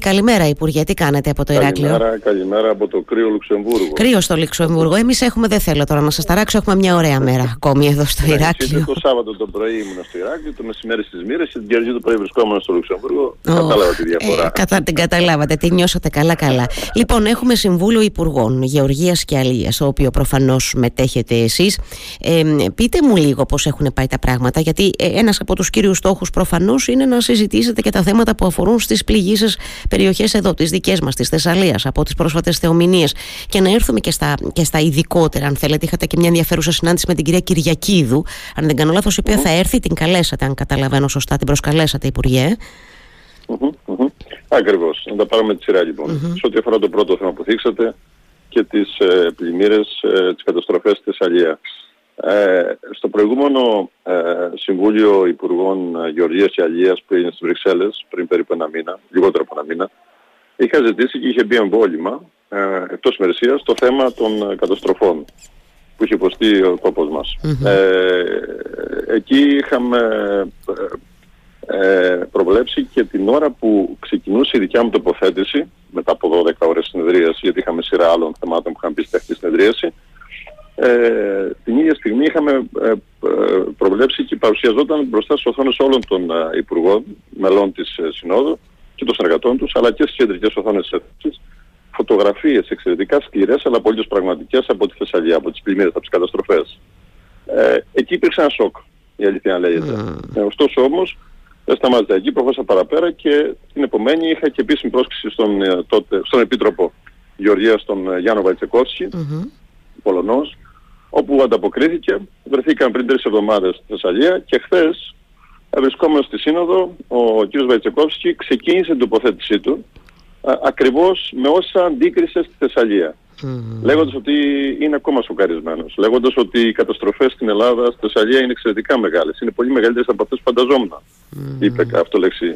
Καλημέρα, Υπουργέ. Τι κάνετε από το Ηράκλειο; Καλημέρα, καλημέρα από το κρύο Λουξεμβούργο. Κρύο στο Λουξεμβούργο. Εμείς έχουμε, δεν θέλω τώρα να σας ταράξω, έχουμε μια ωραία μέρα ακόμη εδώ στο Ναι, Ηράκλειο. εσείς Το Σάββατο το πρωί ήμουν στο Ηράκλειο, το μεσημέρι στις Μύρες και την Κυριακή το πρωί βρισκόμουν στο Λουξεμβούργο. Κατάλαβα τη διαφορά. Ε, κατα, την καταλάβατε, την νιώσατε καλά-καλά. λοιπόν, έχουμε Συμβούλιο Υπουργών Γεωργίας και Αλίας, στο οποίος προφανώς μετέχετε εσείς. Ε, πείτε μου λίγο πώς έχουν πάει τα πράγματα, γιατί ε, ένας από τους κύριους στόχους προφανώς είναι να συζητήσετε και τα θέματα που αφορούν στις πληγήσεις περιοχές εδώ, τις δικές μας, της Θεσσαλίας, από τις πρόσφατες θεομηνίες. Και να έρθουμε και στα, και στα ειδικότερα, αν θέλετε. Είχατε και μια ενδιαφέρουσα συνάντηση με την κυρία Κυριακίδου, αν δεν κάνω λάθος, η οποία θα έρθει, την καλέσατε, αν καταλαβαίνω σωστά, την προσκαλέσατε, Υπουργέ. Ακριβώς. Να τα πάρουμε τη σειρά λοιπόν. Σε ό,τι αφορά το πρώτο θέμα που θίξατε και τις ε, πλημμύρες, ε, τις καταστροφές στη Θεσσαλία. Ε, στο προηγούμενο ε, Συμβούλιο Υπουργών Γεωργίας και Αλίας που είναι στις Βρυξέλλες πριν περίπου ένα μήνα, λιγότερο από ένα μήνα, είχα ζητήσει και είχε μπει εμβόλυμα ε, εκτός ημερησίας το θέμα των καταστροφών που είχε υποστεί ο τόπος μας. Ε, εκεί είχαμε ε, προβλέψει και την ώρα που ξεκινούσε η δικιά μου τοποθέτηση μετά από 12 ώρες συνεδρίασης γιατί είχαμε σειρά άλλων θεμάτων που είχαν πει στη αυτή συνεδρίαση ε, την ίδια στιγμή είχαμε ε, ε, προβλέψει και παρουσιαζόταν μπροστά στις οθόνες όλων των ε, υπουργών, μελών της ε, Συνόδου και των συνεργατών τους, αλλά και στις κεντρικές οθόνες της Έθνης, φωτογραφίες εξαιρετικά σκληρές αλλά πολύ πραγματικές από τη Θεσσαλία, από τις πλημμύρες, από τις καταστροφές. Ε, εκεί υπήρξε ένα σοκ, η αλήθεια να λέγεται. Ε, ωστόσο όμως, δεν σταμάτησα εκεί, προχώρησα παραπέρα και την επομένη είχα και επίσημη πρόσκληση στον, ε, τότε, στον Επίτροπο Γεωργίας, τον ε, Γιάννο Βαϊτσεκόφσκι, Πολωνός, όπου ανταποκρίθηκε. Βρεθήκαν πριν τρεις εβδομάδες στη Θεσσαλία και χθες, ε, βρισκόμενος στη Σύνοδο, ο κ. Βαϊτσεκόφσκι ξεκίνησε την τοποθέτησή του α, ακριβώς με όσα αντίκρισε στη Θεσσαλία. Λέγοντας ότι είναι ακόμα σοκαρισμένος. Λέγοντας ότι οι καταστροφές στην Ελλάδα, στη Θεσσαλία είναι εξαιρετικά μεγάλες. Είναι πολύ μεγαλύτερες από αυτές που φανταζόμουν. Είπε αυτό λέξη.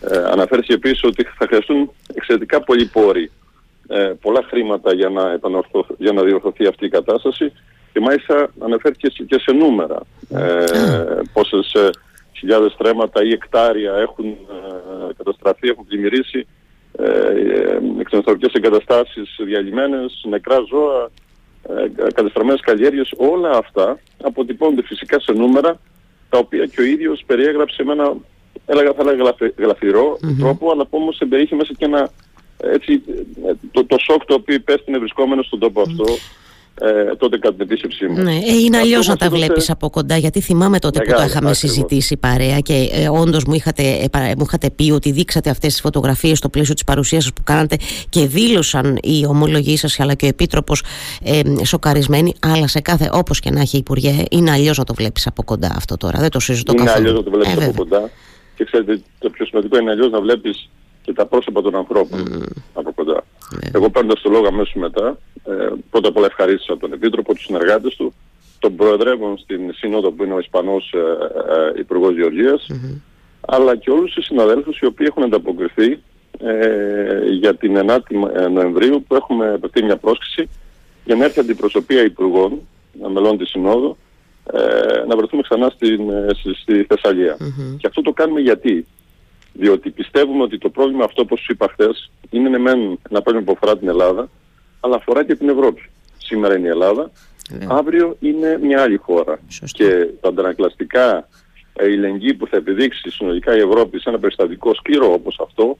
Ε, αναφέρθηκε επίσης ότι θα χρειαστούν εξαιρετικά πολλοί πόροι ε, πολλά χρήματα για να, επανορθω... για να διορθωθεί αυτή η κατάσταση και μάλιστα αναφέρθηκε σε- και σε νούμερα. Ε, πόσες ε, χιλιάδες στρέμματα ή εκτάρια έχουν ε, καταστραφεί, έχουν πλημμυρίσει, ε, ε, εξανθρωπικές εγκαταστάσεις διαλυμένες, νεκρά ζώα, ε, κατεστραμμένες καλλιέργειες, όλα αυτά αποτυπώνται φυσικά σε νούμερα τα οποία και ο ίδιος περιέγραψε με ένα έλεγα, θα έλεγα γλαφυ- γλαφυρό τρόπο, αλλά που όμως εμπεριείχε μέσα και ένα έτσι, ε, το, το σοκ το οποίο υπέστηνε βρισκόμενος στον τόπο αυτό ε, τότε κατά την επίσκεψή μου. Ναι, ε, είναι Αυτό αλλιώς όμως να τα έδωσε- βλέπεις από κοντά, γιατί θυμάμαι τότε που το Μεγάλο, είχαμε ακριβώς. συζητήσει παρέα και ε, όντως μου, είχατε, ε, παρα- μου είχατε πει ότι δείξατε αυτές τις φωτογραφίες στο πλαίσιο της παρουσίαση που κάνατε και δήλωσαν οι ομολογοί σας αλλά και ο Επίτροπος ε, σοκαρισμένοι. Αλλά σε κάθε, όπως και να έχει, Υπουργέ, είναι αλλιώς να το βλέπεις από κοντά αυτό τώρα. Δεν το συζητώ είναι καθόλου. αλλιώς να το βλέπεις Ε, από βέβαια. κοντά και ξέρετε το πιο σημαντικό είναι αλλιώς να βλέπεις και τα πρόσωπα των ανθρώπων από κοντά. Εγώ παίρνοντας το λόγο αμέσως μετά, ε, πρώτα απ' όλα ευχαρίστησα τον Επίτροπο, τους συνεργάτες του, τον Προεδρεύον στην Σύνοδο που είναι ο Ισπανός ε, ε, Υπουργός Γεωργίας, αλλά και όλους τους συναδέλφους οι οποίοι έχουν ανταποκριθεί ε, για την 9η Νοεμβρίου που έχουμε απευθύνει μια πρόσκληση για να έρθει αντιπροσωπεία υπουργών, ε, μελών της Συνόδου, ε, να βρεθούμε ξανά στην, ε, στη, στη θεσσαλια Και αυτό το κάνουμε γιατί; Διότι πιστεύουμε ότι το πρόβλημα αυτό, όπως σου είπα χθες, είναι ναι μεν ένα πρόβλημα που αφορά την Ελλάδα, αλλά αφορά και την Ευρώπη. Σήμερα είναι η Ελλάδα, αύριο είναι μια άλλη χώρα. Σωστό. Και τα αντανακλαστικά ε, η λεγγύη που θα επιδείξει συνολικά η Ευρώπη σε ένα περιστατικό σκληρό όπως αυτό,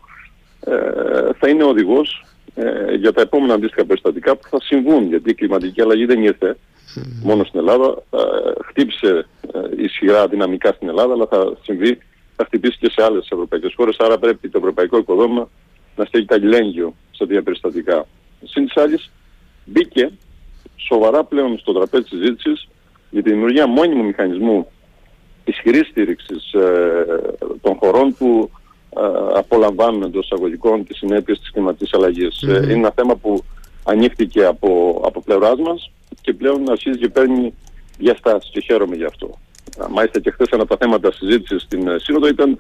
ε, θα είναι οδηγός ε, για τα επόμενα αντίστοιχα περιστατικά που θα συμβούν. Γιατί η κλιματική αλλαγή δεν ήρθε μόνο στην Ελλάδα, ε, χτύπησε ε, ισχυρά δυναμικά στην Ελλάδα, αλλά θα συμβεί, θα χτυπήσει και σε άλλες ευρωπαϊκές χώρες. Άρα πρέπει το ευρωπαϊκό οικοδόμημα να στέκει καλλιλέγγυο σε τέτοια περιστατικά. Συν της άλλης, μπήκε σοβαρά πλέον στο τραπέζι της συζήτησης για τη δημιουργία μόνιμου μηχανισμού ισχυρής στήριξης ε, των χωρών που ε, απολαμβάνουν εντός εισαγωγικών τις συνέπειες της κλιματικής αλλαγής. Ε, είναι ένα θέμα που ανοίχθηκε από, από πλευράς μας και πλέον αρχίζει και παίρνει διαστάσεις και χαίρομαι γι' αυτό. Α, Μάλιστα και χθες ένα από τα θέματα συζήτησης στην ε, Σύνοδο. Ήταν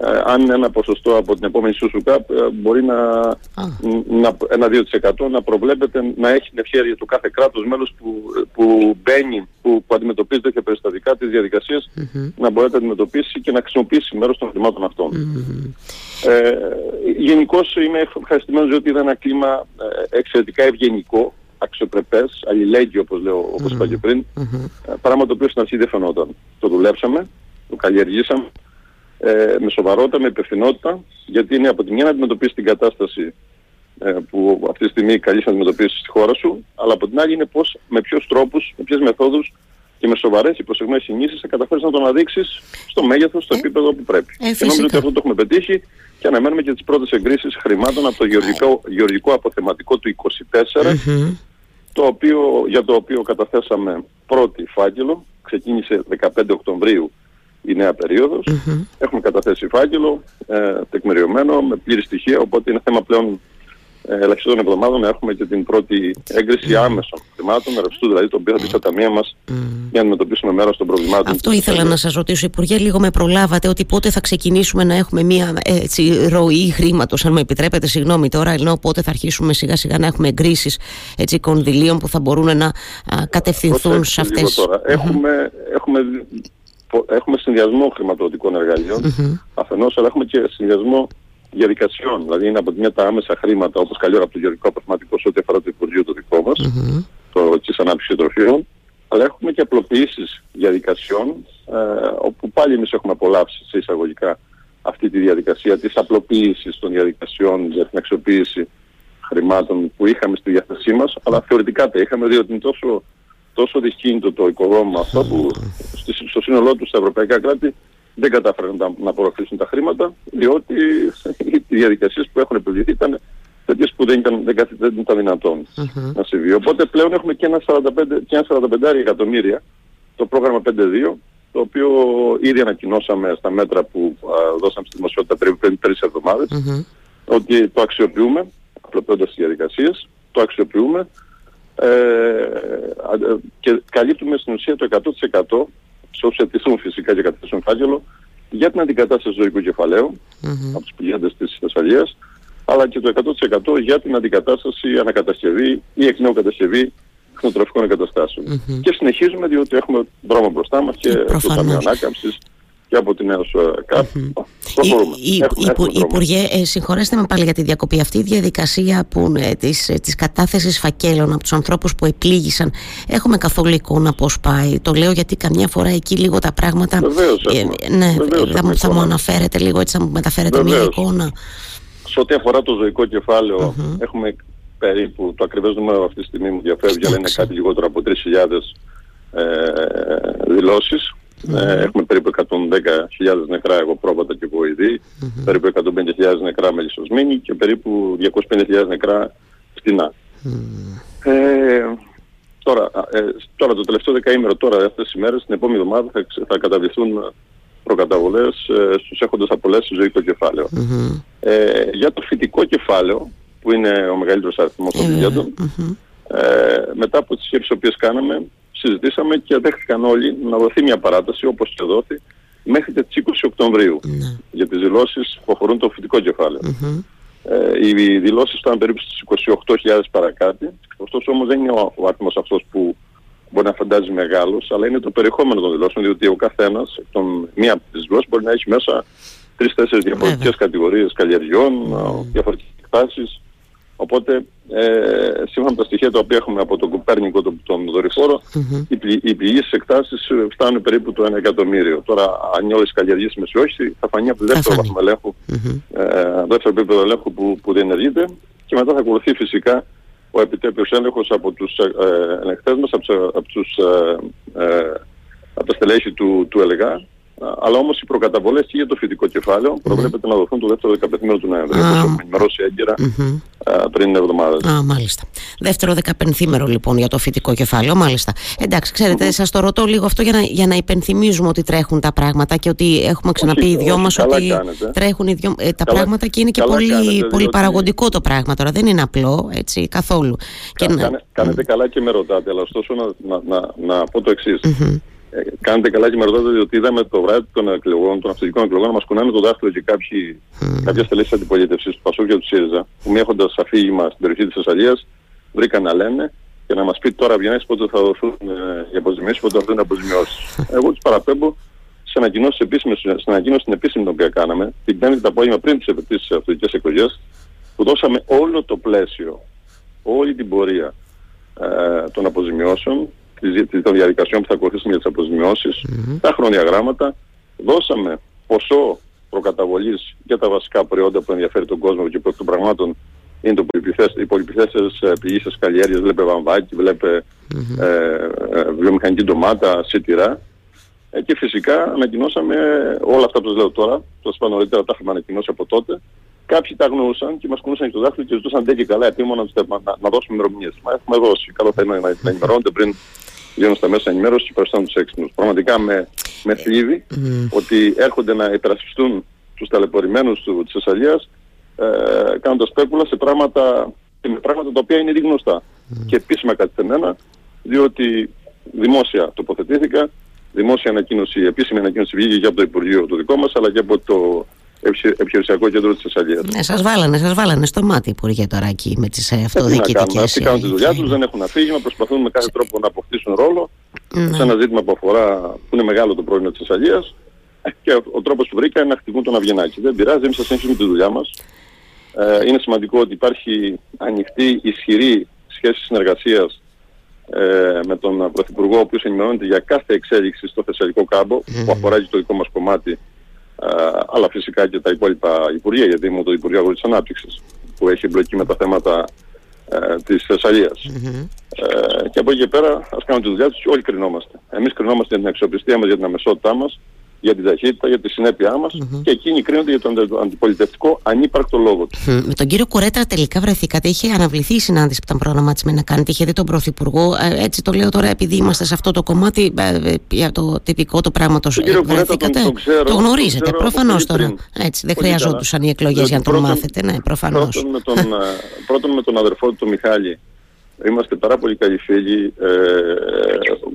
ε, αν ένα ποσοστό από την επόμενη Σούσου Cup ε, μπορεί να, να, ένα 2% να προβλέπεται να έχει την ευχαίρεια του κάθε κράτος μέλος που, που μπαίνει, που, που αντιμετωπίζει τέτοια περιστατικά της διαδικασίας να μπορεί να αντιμετωπίσει και να χρησιμοποιήσει μέρος των χρημάτων αυτών. Ε, Γενικώς είμαι ευχαριστημένος ότι ήταν ένα κλίμα ε, εξαιρετικά ευγενικό, αξιοπρεπές, αλληλέγγυο όπως λέω, όπως είπα και πριν, πράγμα το οποίο στην αρχή δεν φαινόταν. Το δουλέψαμε, το καλλιεργήσαμε ε, με σοβαρότητα, με υπευθυνότητα, γιατί είναι από τη μια να αντιμετωπίσει την κατάσταση ε, που αυτή τη στιγμή καλείς να αντιμετωπίσει στη χώρα σου, αλλά από την άλλη είναι πώς, με ποιους τρόπους, με ποιες μεθόδους και με σοβαρές και προσεγμένες συνήθειες θα καταφέρεις να τον αδείξεις στο μέγεθος, στο ε, επίπεδο που πρέπει. Ε, και νομίζω ότι αυτό το έχουμε πετύχει και αναμένουμε και τις πρώτες εγκρίσεις χρημάτων από το γεωργικό, γεωργικό αποθεματικό του 24, το οποίο, για το οποίο καταθέσαμε πρώτη φάκελο, ξεκίνησε 15 Οκτωβρίου η νέα περίοδος. Έχουμε καταθέσει φάκελο, ε, τεκμηριωμένο, με πλήρη στοιχεία, οπότε είναι θέμα πλέον ε, ελαχιστών εβδομάδων να έχουμε και την πρώτη έγκριση άμεσων χρημάτων, ρευστού δηλαδή, το οποίο θα πει στα ταμεία μας για να αντιμετωπίσουμε μέρος των προβλημάτων. Αυτό ήθελα να σας ρωτήσω, Υπουργέ, λίγο με προλάβατε ότι πότε θα ξεκινήσουμε να έχουμε μια έτσι, ροή χρήματος, αν με επιτρέπετε, συγγνώμη τώρα, ενώ πότε θα αρχίσουμε σιγά σιγά να έχουμε εγκρίσεις κονδυλίων που θα μπορούν να α, κατευθυνθούν σε αυτές. Έχουμε, έχουμε έχουμε συνδυασμό χρηματοδοτικών εργαλείων, mm-hmm. αφενός, αλλά έχουμε και συνδυασμό διαδικασιών. Δηλαδή είναι από τη μια τα άμεσα χρήματα, όπως καλή από το γεωργικό αποθεματικό σε ό,τι αφορά το Υπουργείο το δικό μας, mm-hmm. το της ανάπτυξης τροφίων, αλλά έχουμε και απλοποιήσεις διαδικασιών, ε, όπου πάλι εμείς έχουμε απολαύσει σε εισαγωγικά αυτή τη διαδικασία της απλοποίησης των διαδικασιών για την αξιοποίηση χρημάτων που είχαμε στη διάθεσή μας, αλλά θεωρητικά τα είχαμε, διότι είναι τόσο τόσο δυσκίνητο το οικοδόμημα αυτό που στο σύνολό τους στα ευρωπαϊκά κράτη δεν κατάφεραν να, να απορροφήσουν τα χρήματα διότι οι διαδικασίες που έχουν επιβληθεί ήταν τέτοιες που δεν ήταν, δεν, δεν ήταν δυνατόν uh-huh. να συμβεί. Οπότε πλέον έχουμε και ένα 45, και ένα 45 εκατομμύρια το πρόγραμμα 5.2 το οποίο ήδη ανακοινώσαμε στα μέτρα που α, δώσαμε στη δημοσιότητα πριν τρεις εβδομάδες uh-huh. ότι το αξιοποιούμε απλοποιώντας τις διαδικασίες, το αξιοποιούμε ε, και καλύπτουμε στην ουσία το 100% σε όσους αιτηθούν φυσικά και κατευθύνουν φάκελο για την αντικατάσταση ζωικού κεφαλαίου mm-hmm. από τους πηγέντες της Θεσσαλίας αλλά και το 100% για την αντικατάσταση, ανακατασκευή ή εκ νέου κατασκευή χνοτροφικών εγκαταστάσεων. Mm-hmm. Και συνεχίζουμε διότι έχουμε δρόμο μπροστά μας και το Ταμείο Ανάκαμψης και από την ΕΟΣ ΚΑΠ. Υπουργέ, ε, συγχωρέστε με πάλι για τη διακοπή. Αυτή η διαδικασία που, ε, της, ε, της κατάθεσης φακέλων από τους ανθρώπους που επλήγησαν, έχουμε καθόλου εικόνα πώς πάει; Το λέω γιατί καμιά φορά εκεί λίγο τα πράγματα... Βεβαίως ε, ναι, Βεβαίως θα, θα μου αναφέρετε λίγο έτσι, θα μου μεταφέρετε Βεβαίως. μια εικόνα. Σε ό,τι αφορά το ζωικό κεφάλαιο, uh-huh. έχουμε περίπου, το ακριβές νούμερο αυτή τη στιγμή μου διαφεύγει, αλλά είναι κάτι λιγότερο από 3.000 ε, δηλώσεις ε, έχουμε περίπου 110.000 νεκρά εγώ πρόβατα και βοηδοί, mm-hmm. περίπου 150.000 νεκρά μελισσοσμένοι και περίπου 250.000 νεκρά φτηνά. Mm. Ε, τώρα, ε, τώρα το τελευταίο δεκαήμερο, τώρα αυτές τις ημέρες, την επόμενη εβδομάδα θα, θα καταβληθούν προκαταβολές ε, στους έχοντες απολέσει ζωικό κεφάλαιο. Mm-hmm. Ε, για το φυτικό κεφάλαιο, που είναι ο μεγαλύτερος αριθμός των mm ε, μετά από τις σκέψεις που κάναμε, συζητήσαμε και δέχτηκαν όλοι να δοθεί μια παράταση όπως και δόθη μέχρι τις 20 Οκτωβρίου ναι. για τις δηλώσεις που αφορούν το φυτικό Ε, οι δηλώσεις ήταν περίπου στις 28.000 παρακάτω. Ωστόσο όμως δεν είναι ο, ο αριθμός αυτός που μπορεί να φαντάζει μεγάλος, αλλά είναι το περιεχόμενο των δηλώσεων, διότι ο καθένας, τον, μία από τις δηλώσεις μπορεί να έχει μέσα τρεις-τέσσερις διαφορετικές κατηγορίες καλλιεργιών, διαφορετικές εκτάσεις, Οπότε, ε, σύμφωνα με τα στοιχεία τα οποία έχουμε από τον Κοπέρνικο, τον, τον δορυφόρο, mm-hmm. οι, πλη, οι πληγείς εκτάσεις ε, φτάνουν περίπου το 1 εκατομμύριο. Τώρα, αν όλες οι καλλιεργήσιμες ή όχι, θα φανεί από το δεύτερο βαθμό ελέγχου, mm-hmm. ε, δεύτερο επίπεδο ελέγχου που, που διενεργείται και μετά θα ακολουθεί φυσικά ο επιτέπειος έλεγχος από τους ε, ελεγχτές μας, από, από, τους, ε, ε, από τα στελέχη του, του ΕΛΓΑ, αλλά όμως οι προκαταβολές και για το φοιτικό κεφάλαιο mm-hmm. προβλέπεται να δοθούν το δεύτερο δεκαπενθήμερο του Νοέμβρη. Όπως έχουμε ενημερώσει έγκαιρα mm-hmm. Πριν εβδομάδες. Α, μάλιστα. Δεύτερο δεκαπενθήμερο λοιπόν για το φοιτικό κεφάλαιο, μάλιστα. Εντάξει, ξέρετε, mm-hmm. σας το ρωτώ λίγο αυτό για να, για να υπενθυμίζουμε ότι τρέχουν τα πράγματα και ότι έχουμε ξαναπεί οι δυο μας ότι κάνετε. τρέχουν οι δυο, ε, τα καλά, πράγματα και είναι και πολύ, κάνετε, πολύ παραγωγικό το πράγμα τώρα. Δεν είναι απλό έτσι καθόλου. Κα, και κάνε, Κάνετε καλά και με ρωτάτε, αλλά ωστόσο να, να, να, να πω το εξής. Ε, κάνετε καλά και με ρωτάτε ότι είδαμε το βράδυ των εκλογών, των αυτοδικών εκλογών να μας κουνάνε το δάχτυλο και κάποιοι, mm. κάποια στελέ τη αντιπολίτευσης του Πασού και του ΣΥΡΙΖΑ, που μη έχοντας αφήγημα στην περιοχή της Θεσσαλίας, βρήκαν να λένε και να μας πει τώρα βγαίνεις πότε θα δοθούν ε, οι αποζημιώσεις, πότε θα δοθούν οι αποζημιώσεις. Εγώ τους παραπέμπω σε ανακοινώσεις επίσημε, στην ανακοίνωση την επίσημη την οποία κάναμε, την Πέμπτη το απόγευμα πριν τις αυτοδικέ εκλογές, που δώσαμε όλο το πλαίσιο, όλη την πορεία ε, των αποζημιώσεων, των διαδικασιών που θα ακολουθήσουν για τις αποζημιώσεις, mm-hmm. τα χρονιαγράμματα, δώσαμε ποσό προκαταβολής για τα βασικά προϊόντα που ενδιαφέρει τον κόσμο και των πραγμάτων είναι το οι πολυπιθέσεις ε, πηγήσεις καλλιέργειες, βλέπε βαμβάκι, βλέπε mm-hmm. ε, ε, βιομηχανική ντομάτα, σιτηρά. Ε, και φυσικά ανακοινώσαμε όλα αυτά που σας λέω τώρα, το σπάνω νωρίτερα τα είχαμε ανακοινώσει από τότε. Κάποιοι τα γνωρούσαν και μας κουνούσαν το δάχτυλο και ζητούσαν τέτοια καλά επίμονα να, να, να δώσουμε ημερομηνίες. Μα έχουμε δώσει. Καλό θα είναι να, να ενημερώνονται πριν γίνουν στα μέσα ενημέρωσης και περισσότερο τους έξυπνους. Πραγματικά με, με θλίβει mm. ότι έρχονται να υπερασπιστούν τους ταλαιπωρημένους του, της Θεσσαλίας ε, κάνοντας σπέκουλα σε πράγματα, σε πράγματα τα οποία είναι ήδη γνωστά. Mm. Και επίσημα κατευθεμένα, διότι δημόσια τοποθετήθηκα, δημόσια ανακοίνωση, επίσημη ανακοίνωση βγήκε και από το Υπουργείο το δικό μας, αλλά και από το επιχειρησιακό κέντρο της Θεσσαλίας. Ναι, σας βάλανε, σας βάλανε στο μάτι Υπουργέ τώρα εκεί με τις ε, αυτοδιοικητικές... Αυτοί κάνουν τη δουλειά τους, δεν έχουν αφήγημα, προσπαθούν με κάθε τρόπο να αποκτήσουν ρόλο ναι. σε ένα ζήτημα που αφορά, που είναι μεγάλο το πρόβλημα της Θεσσαλίας και ο, ο τρόπος που βρήκα είναι να χτυπούν τον Αυγενάκη. Δεν πειράζει, εμείς θα συνεχίσουμε τη δουλειά μας. Ε, είναι σημαντικό ότι υπάρχει ανοιχτή, ισχυρή σχέση συνεργασίας ε, με τον Πρωθυπουργό, ο οποίος ενημερώνεται για κάθε εξέλιξη στο Θεσσαλικό κάμπο, που αφορά και το δικό μας κομμάτι, ε, αλλά φυσικά και τα υπόλοιπα Υπουργεία, γιατί είμαι το Υπουργείο Αγροτικής Ανάπτυξης, που έχει εμπλοκή με τα θέματα ε, της Θεσσαλίας. Ε, και από εκεί και πέρα ας κάνουμε τη δουλειά τους και όλοι κρινόμαστε. Εμείς κρινόμαστε για την αξιοπιστία μας, για την αμεσότητά μας, για την ταχύτητα, για τη συνέπειά μας mm-hmm. και εκείνοι κρίνονται για τον αντιπολιτευτικό ανύπαρκτο λόγο τους. Mm. Με τον κύριο Κουρέτα τελικά βρεθήκατε. Είχε αναβληθεί η συνάντηση που ήταν προγραμματισμένη να κάνετε. Είχε δει τον Πρωθυπουργό. Ε, έτσι το λέω τώρα, επειδή είμαστε σε αυτό το κομμάτι ε, ε, για το τυπικό του πράγματος. Τον κύριο Κουρέτα τον, τον ξέρω, το γνωρίζετε προφανώς τώρα. Έτσι, δεν χρειαζόντουσαν οι εκλογές για να τον μάθετε. Ναι, προφανώς. Πρώτον με τον αδερφό του, τον Μιχάλη, Είμαστε πάρα πολύ καλοί φίλοι. Ε,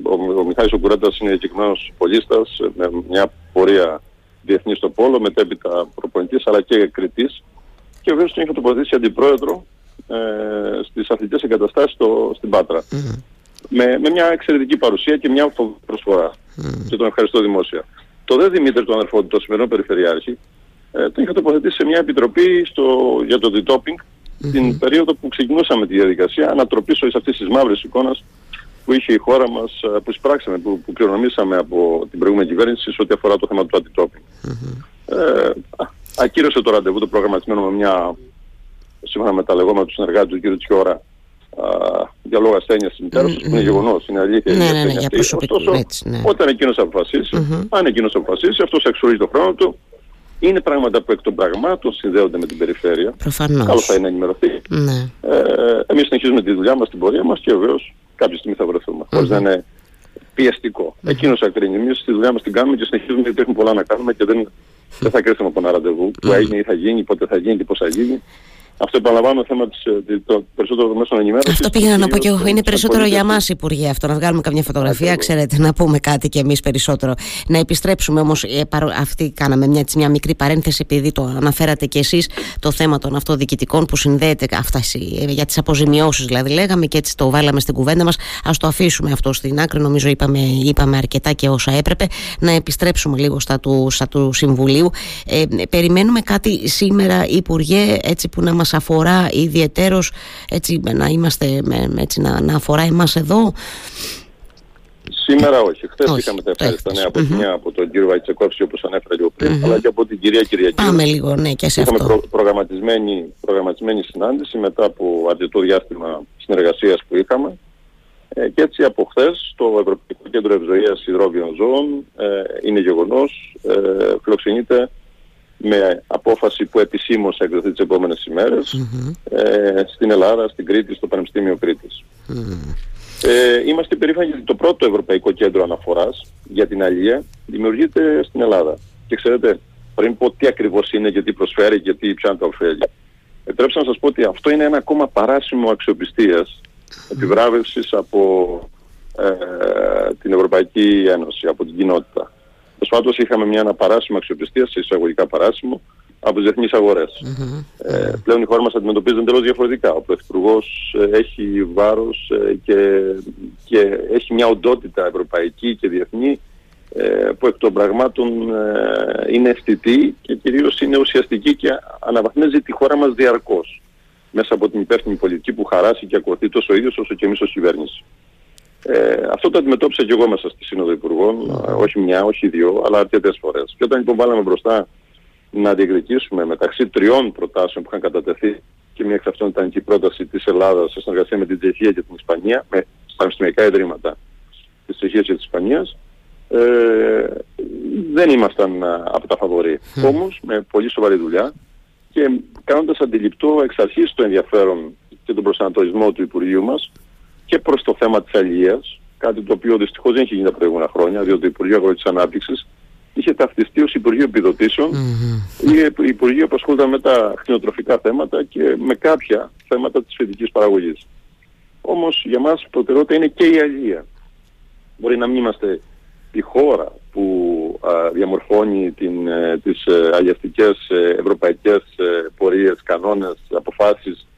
ο, ο Μιχάλης ο Κουράτας είναι εγκεκριμένος πολίστας με μια πορεία διεθνής στο πόλο, μετέπειτα προπονητής αλλά και κριτής και βέβαια τον είχα τοποθετήσει αντιπρόεδρο ε, στις αθλητικές εγκαταστάσεις στο, στην Πάτρα. Με, με μια εξαιρετική παρουσία και μια προσφορά. Και τον ευχαριστώ δημόσια. Το δε Δημήτρη, τον αδερφό του, το σημερινό περιφερειάρχη, ε, τον είχα τοποθετήσει σε μια επιτροπή στο, για το detopping την περίοδο που ξεκινούσαμε τη διαδικασία ανατροπής όλης αυτής της μαύρης εικόνας που είχε η χώρα μας, ε, που εισπράξαμε, που, που κληρονομήσαμε από την προηγούμενη κυβέρνηση σε ό,τι αφορά το θέμα του αντιτόπινγκ. Ε, ακύρωσε το ραντεβού το προγραμματισμένο με μια, σύμφωνα με τα λεγόμενα του συνεργάτη του κ. Τσιώρα, για λόγω ασθένειας της μητέρας τους, που είναι γεγονός, είναι αλήθεια. Ναι, ναι, ναι, για Ωστόσο, έτσι, ναι. όταν εκείνος αποφασίσει, αν εκείνος αποφασίσει, αυτός αξιολογεί το χρόνο του, είναι πράγματα που εκ των πραγμάτων συνδέονται με την περιφέρεια. Προφανώς. Καλό θα είναι να ενημερωθεί. Ναι. Ε, Εμείς συνεχίζουμε τη δουλειά μας, την πορεία μας και βεβαίως κάποια στιγμή θα βρεθούμε. Mm-hmm. Χωρί να είναι πιεστικό. Mm-hmm. Εκείνος ακρίνει. Εμείς τη δουλειά μας την κάνουμε και συνεχίζουμε γιατί έχουμε πολλά να κάνουμε και δεν, δεν θα κρίσουμε από ένα ραντεβού που έγινε ή θα γίνει, πότε θα γίνει και πώς θα γίνει. Αυτό επαναλαμβάνω θέμα της, ε, το περισσότερο των μέσων ενημέρωσης. Αυτό πήγα να πω και εγώ. Είναι περισσότερο για εμά, Υπουργέ, αυτό. Να βγάλουμε καμιά φωτογραφία, ξέρετε, να πούμε κάτι κι εμείς περισσότερο. Να επιστρέψουμε όμως. Ε, αυτή κάναμε μια, μια μικρή παρένθεση, επειδή το αναφέρατε κι εσείς το θέμα των αυτοδιοικητικών που συνδέεται αυτά ε, για τις αποζημιώσεις, δηλαδή λέγαμε και έτσι το βάλαμε στην κουβέντα μας. Α το αφήσουμε αυτό στην άκρη. Νομίζω είπαμε, είπαμε αρκετά και όσα έπρεπε. Να επιστρέψουμε λίγο στα του, στα του Συμβουλίου. Ε, περιμένουμε κάτι σήμερα, Υπουργέ, έτσι που να μας μας αφορά ιδιαιτέρως έτσι να είμαστε έτσι, να, να αφορά εμάς εδώ Σήμερα όχι. Χθες είχαμε τα ευχάριστα νέα από, mm-hmm. από τον κύριο Βαϊτσεκόφσκι όπως ανέφερα λίγο πριν, mm-hmm. αλλά και από την κυρία Κυριακή. Πάμε λίγο, ναι, και σε είχαμε αυτό. Προ, προγραμματισμένη, προγραμματισμένη συνάντηση μετά από αρκετό διάστημα συνεργασίας που είχαμε. Ε, και έτσι από χθες το Ευρωπαϊκό Κέντρο Ευζοίας Ιδρόβιων Ζώων ε, είναι γεγονός. Ε, φιλοξενείται με απόφαση που επισήμως θα εκδοθεί τις επόμενες ε, στην Ελλάδα, στην Κρήτη, στο Πανεπιστήμιο Κρήτης. Ε, είμαστε περήφανοι γιατί το πρώτο Ευρωπαϊκό Κέντρο Αναφοράς για την Αλία δημιουργείται στην Ελλάδα. Και ξέρετε, πριν πω τι ακριβώς είναι και τι προσφέρει και τι πιάνει τα ωφέλη. Επιτρέψτε να σας πω ότι αυτό είναι ένα ακόμα παράσημο αξιοπιστίας, επιβράβευσης από ε, την Ευρωπαϊκή Ένωση, από την κοινότητα. Προσφάτως είχαμε μια αναπαράσιμο αξιοπιστία, σε εισαγωγικά παράσημο, από τις διεθνείς Ε, πλέον η χώρα μας αντιμετωπίζει εντελώς διαφορετικά. Ο Πρωθυπουργός ε, έχει βάρος ε, και, και έχει μια οντότητα ευρωπαϊκή και διεθνή ε, που εκ των πραγμάτων είναι αισθητή και κυρίως είναι ουσιαστική και αναβαθμίζει τη χώρα μας διαρκώς μέσα από την υπεύθυνη πολιτική που χαράσει και ακολουθεί τόσο ο ίδιος όσο και εμείς ως κυβέρνηση. Ε, αυτό το αντιμετώπισα και εγώ μέσα στη Σύνοδο Υπουργών, όχι μια, όχι δύο, αλλά αρκετές φορές. Και όταν λοιπόν βάλαμε μπροστά να διεκδικήσουμε μεταξύ τριών προτάσεων που είχαν κατατεθεί και μια εξ αυτών ήταν και η πρόταση της Ελλάδας σε συνεργασία με την Τσεχία και την Ισπανία, με στα πανεπιστημιακά ιδρύματα της Τσεχίας και της Ισπανίας, ε, δεν ήμασταν από τα φαβορή. Mm. Όμως με πολύ σοβαρή δουλειά και κάνοντας αντιληπτό εξ αρχής το ενδιαφέρον και τον προσανατολισμό του Υπουργείου μας και προς το θέμα της αλληλείας, κάτι το οποίο δυστυχώς δεν είχε γίνει τα προηγούμενα χρόνια, διότι το Υπουργείο Αγροτικής Ανάπτυξης είχε ταυτιστεί ως Υπουργείο Επιδοτήσεων ή Υπουργείο που ασχολούνταν με τα κτηνοτροφικά θέματα και με κάποια θέματα της φοιτικής παραγωγής. Όμως για μας η προτεραιότητα είναι και η αλληλεία. Μπορεί να μην είμαστε η χώρα που α, διαμορφώνει την, ε, τις ε, αλλιευτικές ε, ευρωπαϊκές ε, πορείες, κανόνες, αποφάσεις ε,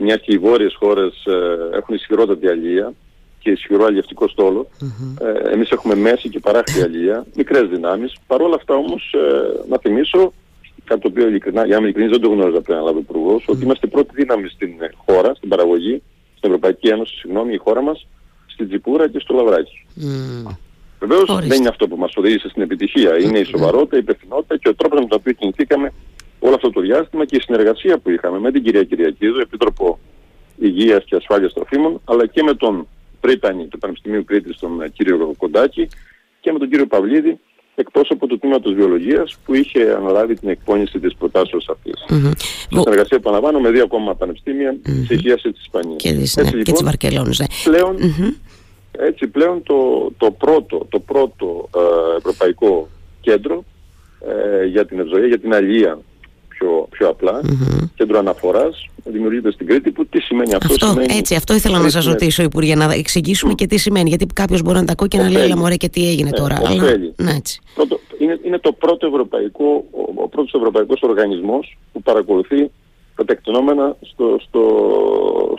μια και οι βόρειες χώρες ε, έχουν ισχυρότατη αλληλεία και ισχυρό αλλιευτικό στόλο. Mm-hmm. Ε, εμείς έχουμε μέση και παράχτη αλληλεία, μικρές δυνάμεις. Παρ' όλα αυτά όμως ε, να θυμίσω, κάτι το οποίο ειλικρινά, για να είμαι ειλικρινής δεν το γνώριζα πριν να λάβω υπουργός, ότι είμαστε πρώτη δύναμη στην χώρα, στην παραγωγή, στην Ευρωπαϊκή Ένωση, συγγνώμη, η χώρα μας, στην Τζιπούρα και στο Λαβράκι. Mm. Βεβαίως δεν είναι αυτό που μας οδήγησε στην επιτυχία. Είναι η σοβαρότητα, η υπευθυνότητα και ο τρόπος με τον οποίο κινηθήκαμε όλο αυτό το διάστημα και η συνεργασία που είχαμε με την κυρία Κυριακίδου, Επίτροπο Υγείας και Ασφάλειας Τροφίμων, αλλά και με τον Πρίτανη του Πανεπιστημίου Κρήτης, τον ε, κύριο Κοντάκη, και με τον κύριο Παυλίδη, εκπρόσωπο του τμήματος Βιολογίας, που είχε αναλάβει την εκπόνηση της προτάσεως αυτής. Mm-hmm. Συνεργασία που αναβάνω με δύο ακόμα πανεπιστήμια mm-hmm. της Υγείας και της Ισπανίας. Και, της, έτσι, ναι, λοιπόν, Βαρκελόνης, ναι. Πλέον, mm-hmm. έτσι πλέον το, το πρώτο, το πρώτο ε, ευρωπαϊκό κέντρο ε, για την ευζοία, για την αλληλεία πιο, πιο απλά, mm-hmm. κέντρο αναφοράς, δημιουργείται στην Κρήτη. Που τι σημαίνει αυτό, αυτό σημαίνει... Έτσι, αυτό ήθελα να σας ρωτήσω, Υπουργέ, να εξηγήσουμε mm. και τι σημαίνει. Γιατί κάποιος μπορεί να τα ακούει και να λέει, Μωρέ, και τι έγινε ναι, τώρα. Αλλά... Ναι, έτσι. Πρώτο, είναι, είναι το πρώτο ευρωπαϊκό, ο, ο πρώτος ευρωπαϊκός οργανισμός που παρακολουθεί τα τεκτενόμενα στο, στο,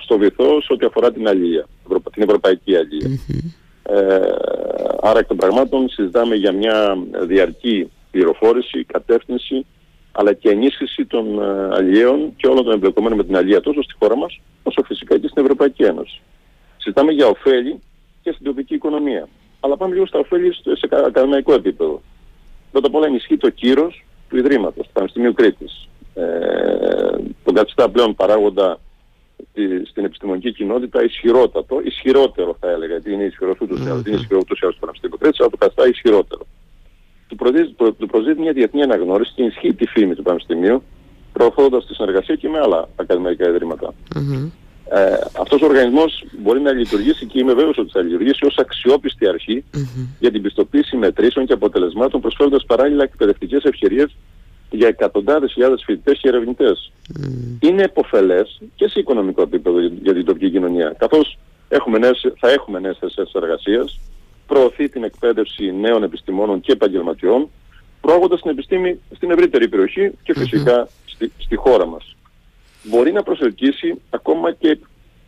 στο βυθό σε ό,τι αφορά την αλληλεία, την ευρωπαϊκή αλληλεία. Mm-hmm. Ε, άρα εκ των πραγμάτων συζητάμε για μια διαρκή πληροφόρηση, κατεύθυνση αλλά και ενίσχυση των ε, αλλιέων και όλων των εμπλεκομένων με την αλληλεία τόσο στη χώρα μας όσο φυσικά και στην Ευρωπαϊκή Ένωση. Συζητάμε για ωφέλη και στην τοπική οικονομία. Αλλά πάμε λίγο στα ωφέλη σε ακαδημαϊκό επίπεδο. Πρώτα απ' όλα ενισχύει το κύρος του Ιδρύματος, του Πανεπιστημίου Κρήτης. Ε, τον καθιστά πλέον παράγοντα στην επιστημονική κοινότητα ισχυρότατο, ισχυρότερο θα έλεγα, γιατί είναι ισχυρός ούτως ή άλλως, είναι ισχυρό ούτως ή άλλως το Πανεπιστημίο Κρήτης, αλλά το καθιστά ισχυρότερο του προσδίδει μια διεθνή αναγνώριση και ενισχύει τη φήμη του Πανεπιστημίου, προωθώντας τη συνεργασία και με άλλα ακαδημαϊκά ιδρύματα. Mm-hmm. Ε, αυτός ο οργανισμός μπορεί να λειτουργήσει και είμαι βέβαιος ότι θα λειτουργήσει ως αξιόπιστη αρχή mm-hmm. για την πιστοποίηση μετρήσεων και αποτελεσμάτων προσφέροντας παράλληλα εκπαιδευτικές ευκαιρίες για εκατοντάδες χιλιάδες φοιτητές και ερευνητές. Mm. Είναι επωφελές και σε οικονομικό επίπεδο για την τοπική κοινωνία, καθώς έχουμε νέες, θα έχουμε νέες θέσεις εργασίας, προωθεί την εκπαίδευση νέων επιστημόνων και επαγγελματιών, προάγοντας την επιστήμη στην ευρύτερη περιοχή και φυσικά στη, στη χώρα μας. Μπορεί να προσελκύσει ακόμα και,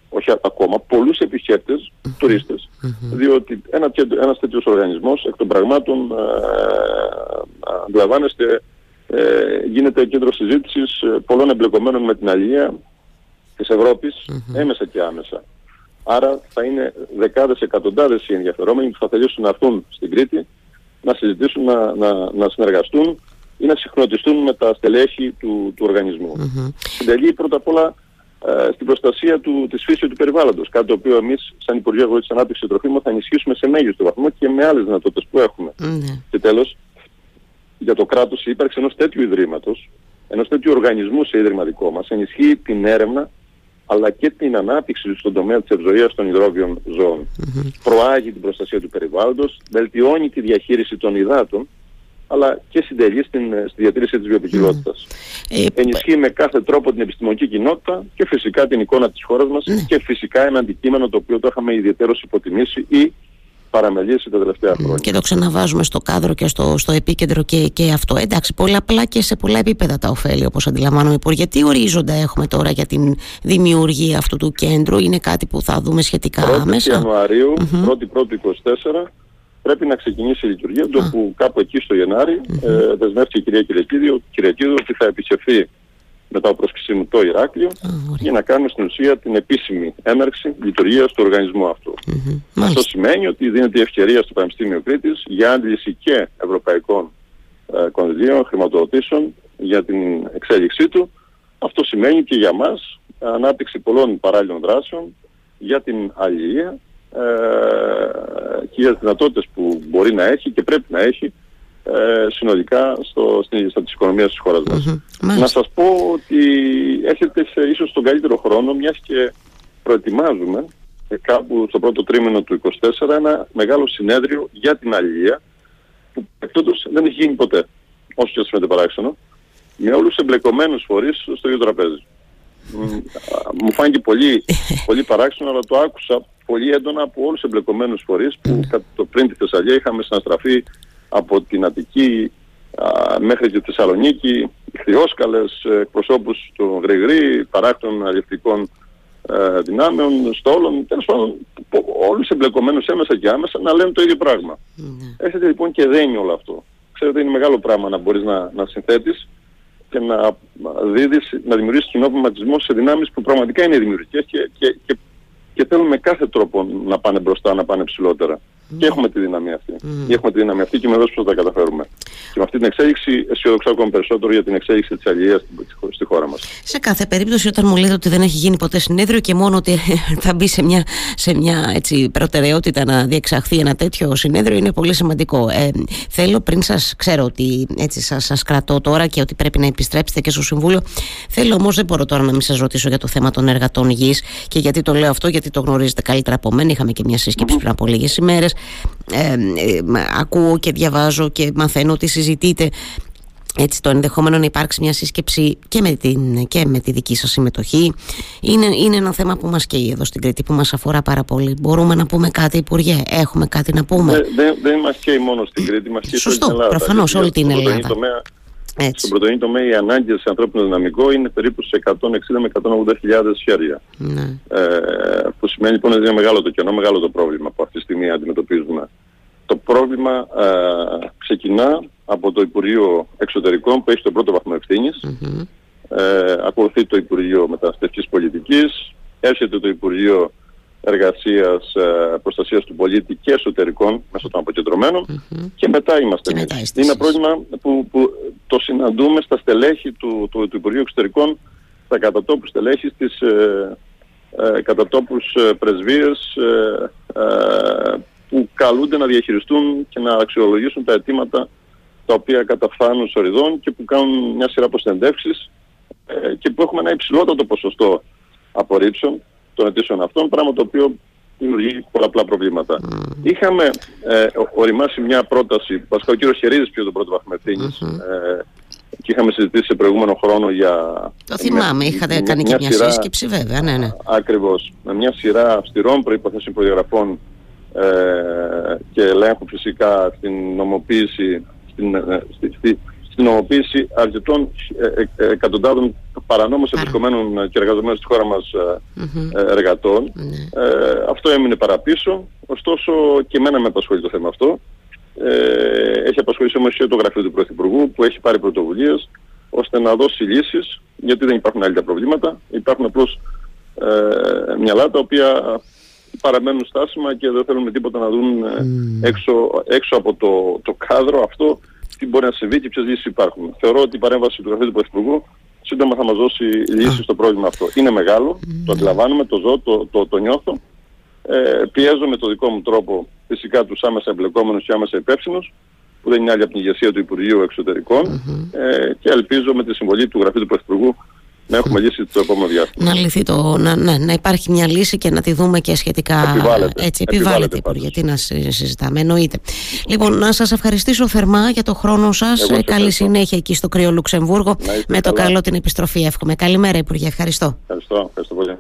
όχι ακόμα, πολλούς επισκέπτες, τουρίστες, διότι ένα, ένας τέτοιος οργανισμός εκ των πραγμάτων ε, αντιλαμβάνεστε ε, γίνεται κέντρο συζήτησης ε, πολλών εμπλεκομένων με την αλληλεία της Ευρώπης, έμεσα και άμεσα. Άρα θα είναι δεκάδες, εκατοντάδες οι ενδιαφερόμενοι που θα θελήσουν να έρθουν στην Κρήτη, να συζητήσουν, να, να, να συνεργαστούν ή να συγχρονιστούν με τα στελέχη του, του οργανισμού. Mm-hmm. Συντελεί πρώτα απ' όλα ε, στην προστασία του, της φύσης του περιβάλλοντος, κάτι το οποίο εμείς σαν Υπουργείο Αγροτικής Ανάπτυξης Τροφίμων θα ενισχύσουμε σε μέγιστο βαθμό και με άλλες δυνατότητες που έχουμε. Mm-hmm. Και τέλος, για το κράτος η ύπαρξη ενός τέτοιου ιδρύματος, ενός τέτοιου οργανισμού σε ίδρυμα δικό μας, ενισχύει την έρευνα αλλά και την ανάπτυξη στον τομέα της ευζοίας των υδρόβιων ζώων. Mm-hmm. Προάγει την προστασία του περιβάλλοντος, βελτιώνει τη διαχείριση των υδάτων, αλλά και συντελεί στην, στη διατήρηση της βιοποικιλότητας. Mm. Ενισχύει με κάθε τρόπο την επιστημονική κοινότητα και φυσικά την εικόνα της χώρας μας και φυσικά ένα αντικείμενο το οποίο το είχαμε ιδιαίτερως υποτιμήσει ή παραμελήσει τα τελευταία χρόνια. Και το ξαναβάζουμε στο κάδρο και στο, στο επίκεντρο και, και αυτό. Εντάξει, πολλαπλά και σε πολλά επίπεδα τα ωφέλη, όπως αντιλαμβάνομαι, Υπουργέ. Τι ορίζοντα έχουμε τώρα για την δημιουργία αυτού του κέντρου, Είναι κάτι που θα δούμε σχετικά 1η άμεσα; Ιανουαρίου, mm-hmm. 1η 24, πρέπει να ξεκινήσει η λειτουργία του, όπου κάπου εκεί στο Γενάρη ε, δεσμεύτηκε η κυρία Κυριακίδη, Κυριακίδη ότι θα επισκεφθεί μετά από πρόσκλησή μου το Ηράκλειο για να κάνουμε στην ουσία την επίσημη έναρξη λειτουργίας του οργανισμού αυτού. Αυτό σημαίνει ότι δίνεται η ευκαιρία στο Πανεπιστήμιο Κρήτης για άντληση και ευρωπαϊκών ε, κονδυλίων, χρηματοδοτήσεων για την εξέλιξή του. Αυτό σημαίνει και για μας ανάπτυξη πολλών παράλληλων δράσεων για την αλληλεία ε, και για τις δυνατότητες που μπορεί να έχει και πρέπει να έχει ε, συνολικά στο, στη, στα της οικονομίας της χώρας μας. Να σας πω ότι έρχεται σε ίσως τον καλύτερο χρόνο μιας και προετοιμάζουμε ε, κάπου στο πρώτο τρίμηνο του 24 ένα μεγάλο συνέδριο για την αλληλεία που εκτός δεν έχει γίνει ποτέ όσο και σας φαίνεται παράξενο με όλους τους εμπλεκομένους φορείς στο ίδιο τραπέζι. Μου φάνηκε πολύ, πολύ παράξενο αλλά το άκουσα πολύ έντονα από όλους τους εμπλεκομένους φορείς που το πριν τη Θεσσαλία είχαμε συναστραφεί από την Αττική α, μέχρι και τη Θεσσαλονίκη, χθιόσκαλες, εκπροσώπους του Γρηγρή, παράκτων αλληλευτικών ε, δυνάμεων, στόλων, τέλος πάντων όλους εμπλεκομένους έμεσα και άμεσα να λένε το ίδιο πράγμα. Mm. Έρχεται λοιπόν και δένει όλο αυτό. Ξέρετε είναι μεγάλο πράγμα να μπορείς να, να συνθέτεις και να, δίδεις, να δημιουργήσεις κοινό πνευματισμό σε δυνάμεις που πραγματικά είναι δημιουργικές και, και, και, και θέλουν με κάθε τρόπο να πάνε μπροστά, να πάνε ψηλότερα. Και έχουμε τη δύναμη αυτή. Mm. Έχουμε τη δύναμη αυτή και με δώσει πώ θα τα καταφέρουμε. Και με αυτή την εξέλιξη αισιοδοξώ ακόμα περισσότερο για την εξέλιξη της αλληλείας στη χώρα μας. Σε κάθε περίπτωση, όταν μου λέτε ότι δεν έχει γίνει ποτέ συνέδριο και μόνο ότι θα μπει σε μια, σε μια έτσι, προτεραιότητα να διεξαχθεί ένα τέτοιο συνέδριο, είναι πολύ σημαντικό. Ε, θέλω πριν σας ξέρω ότι έτσι σας σας κρατώ τώρα και ότι πρέπει να επιστρέψετε και στο Συμβούλιο. Θέλω όμως, δεν μπορώ τώρα να μην σας ρωτήσω για το θέμα των εργατών γης και γιατί το λέω αυτό, γιατί το γνωρίζετε καλύτερα από μένα. Είχαμε και μια συσκεψη πριν από λίγες ημέρες ε, ε, ακούω και διαβάζω και μαθαίνω ότι συζητείτε έτσι το ενδεχόμενο να υπάρξει μια σύσκεψη και με, την, και με τη δική σας συμμετοχή είναι, είναι ένα θέμα που μας καίει εδώ στην Κρήτη που μας αφορά πάρα πολύ μπορούμε να πούμε κάτι Υπουργέ, έχουμε κάτι να πούμε; Δεν, δεν, δεν μας καίει μόνο στην Κρήτη μας καίει Σωστό, στην Ελλάδα προφανώς όλη την Ελλάδα τομέα, έτσι. Στον πρωτογενή τομέα οι ανάγκες σε ανθρώπινο δυναμικό είναι περίπου σε 160 με 180 χιλιάδες χέρια. Ναι. Ε, που σημαίνει λοιπόν ότι είναι μεγάλο το κενό, μεγάλο το πρόβλημα που αυτή τη στιγμή αντιμετωπίζουμε. Το πρόβλημα ε, ξεκινά από το Υπουργείο Εξωτερικών που έχει τον πρώτο βαθμό ευθύνης. Mm-hmm. Ε, ακολουθεί το Υπουργείο Μεταναστευτικής Πολιτικής, έρχεται το Υπουργείο Εργασίας, ε, Προστασίας του Πολίτη και Εσωτερικών μέσω των αποκεντρωμένων mm-hmm. και μετά είμαστε εμείς. Είναι ένα πρόβλημα που, που το συναντούμε στα στελέχη του, του, του Υπουργείου Εξωτερικών, στα κατατόπους στελέχης στις ε, ε, κατατόπους ε, πρεσβείες ε, ε, που καλούνται να διαχειριστούν και να αξιολογήσουν τα αιτήματα τα οποία καταφθάνουν σοριδών και που κάνουν μια σειρά από συνεντεύξεις ε, και που έχουμε ένα υψηλότατο ποσοστό απορρίψεων των αιτήσεων αυτών, πράγμα το οποίο δημιουργεί πολλαπλά προβλήματα. Mm. Είχαμε ε, οριμάσει μια πρόταση, βασικά ο κύριος Χερίδης πήρε τον πρώτο βαθμό ευθύνης, mm-hmm. ε, και είχαμε συζητήσει σε προηγούμενο χρόνο για... Το θυμάμαι, μια, είχατε κάνει μια, και μια σειρά, σύσκεψη βέβαια, ναι, ναι. Ακριβώς, με μια σειρά αυστηρών προϋποθέσεων προδιαγραφών ε, και ελέγχου φυσικά στην νομοποίηση, στην, ε, στη, στη, στην νομοποίηση αρκετών ε, ε, εκατοντάδων παρανόμως εμπλεκομένων και εργαζομένων στη χώρα μας mm-hmm. εργατών. Mm-hmm. Ε, αυτό έμεινε παραπίσω, ωστόσο και εμένα με απασχολεί το θέμα αυτό. Ε, έχει απασχολήσει όμως και το γραφείο του Πρωθυπουργού που έχει πάρει πρωτοβουλίες ώστε να δώσει λύσεις γιατί δεν υπάρχουν άλλα προβλήματα. Υπάρχουν απλώς ε, μυαλά τα οποία παραμένουν στάσιμα και δεν θέλουν τίποτα να δουν mm. έξω, έξω από το, το κάδρο αυτό τι μπορεί να συμβεί και ποιες λύσεις υπάρχουν. Θεωρώ ότι η παρέμβαση του γραφείου του Πρωθυπουργού σύντομα θα μας δώσει λύσεις στο πρόβλημα αυτό. Είναι μεγάλο, το αντιλαμβάνομαι, το ζω, το, το, το νιώθω. Ε, πιέζω με το δικό μου τρόπο φυσικά τους άμεσα εμπλεκόμενους και άμεσα υπεύθυνους που δεν είναι άλλη από την ηγεσία του Υπουργείου ε, και ελπίζω με τη συμβολή του Γραφείου του Πρωθυπουργού να έχουμε λύσει το επόμενο διάστημα. Να λυθεί το, να, ναι, να υπάρχει μια λύση και να τη δούμε και σχετικά επιβάλλεται. έτσι. Επιβάλλεται, Υπουργέ, τι να συζητάμε, εννοείται. Λοιπόν, να σας ευχαριστήσω θερμά για το χρόνο σας. Καλή συνέχεια εκεί στο κρύο Λουξεμβούργο. Με το καλό την επιστροφή εύχομαι. Καλημέρα Υπουργέ, ευχαριστώ. Ευχαριστώ, ευχαριστώ πολύ.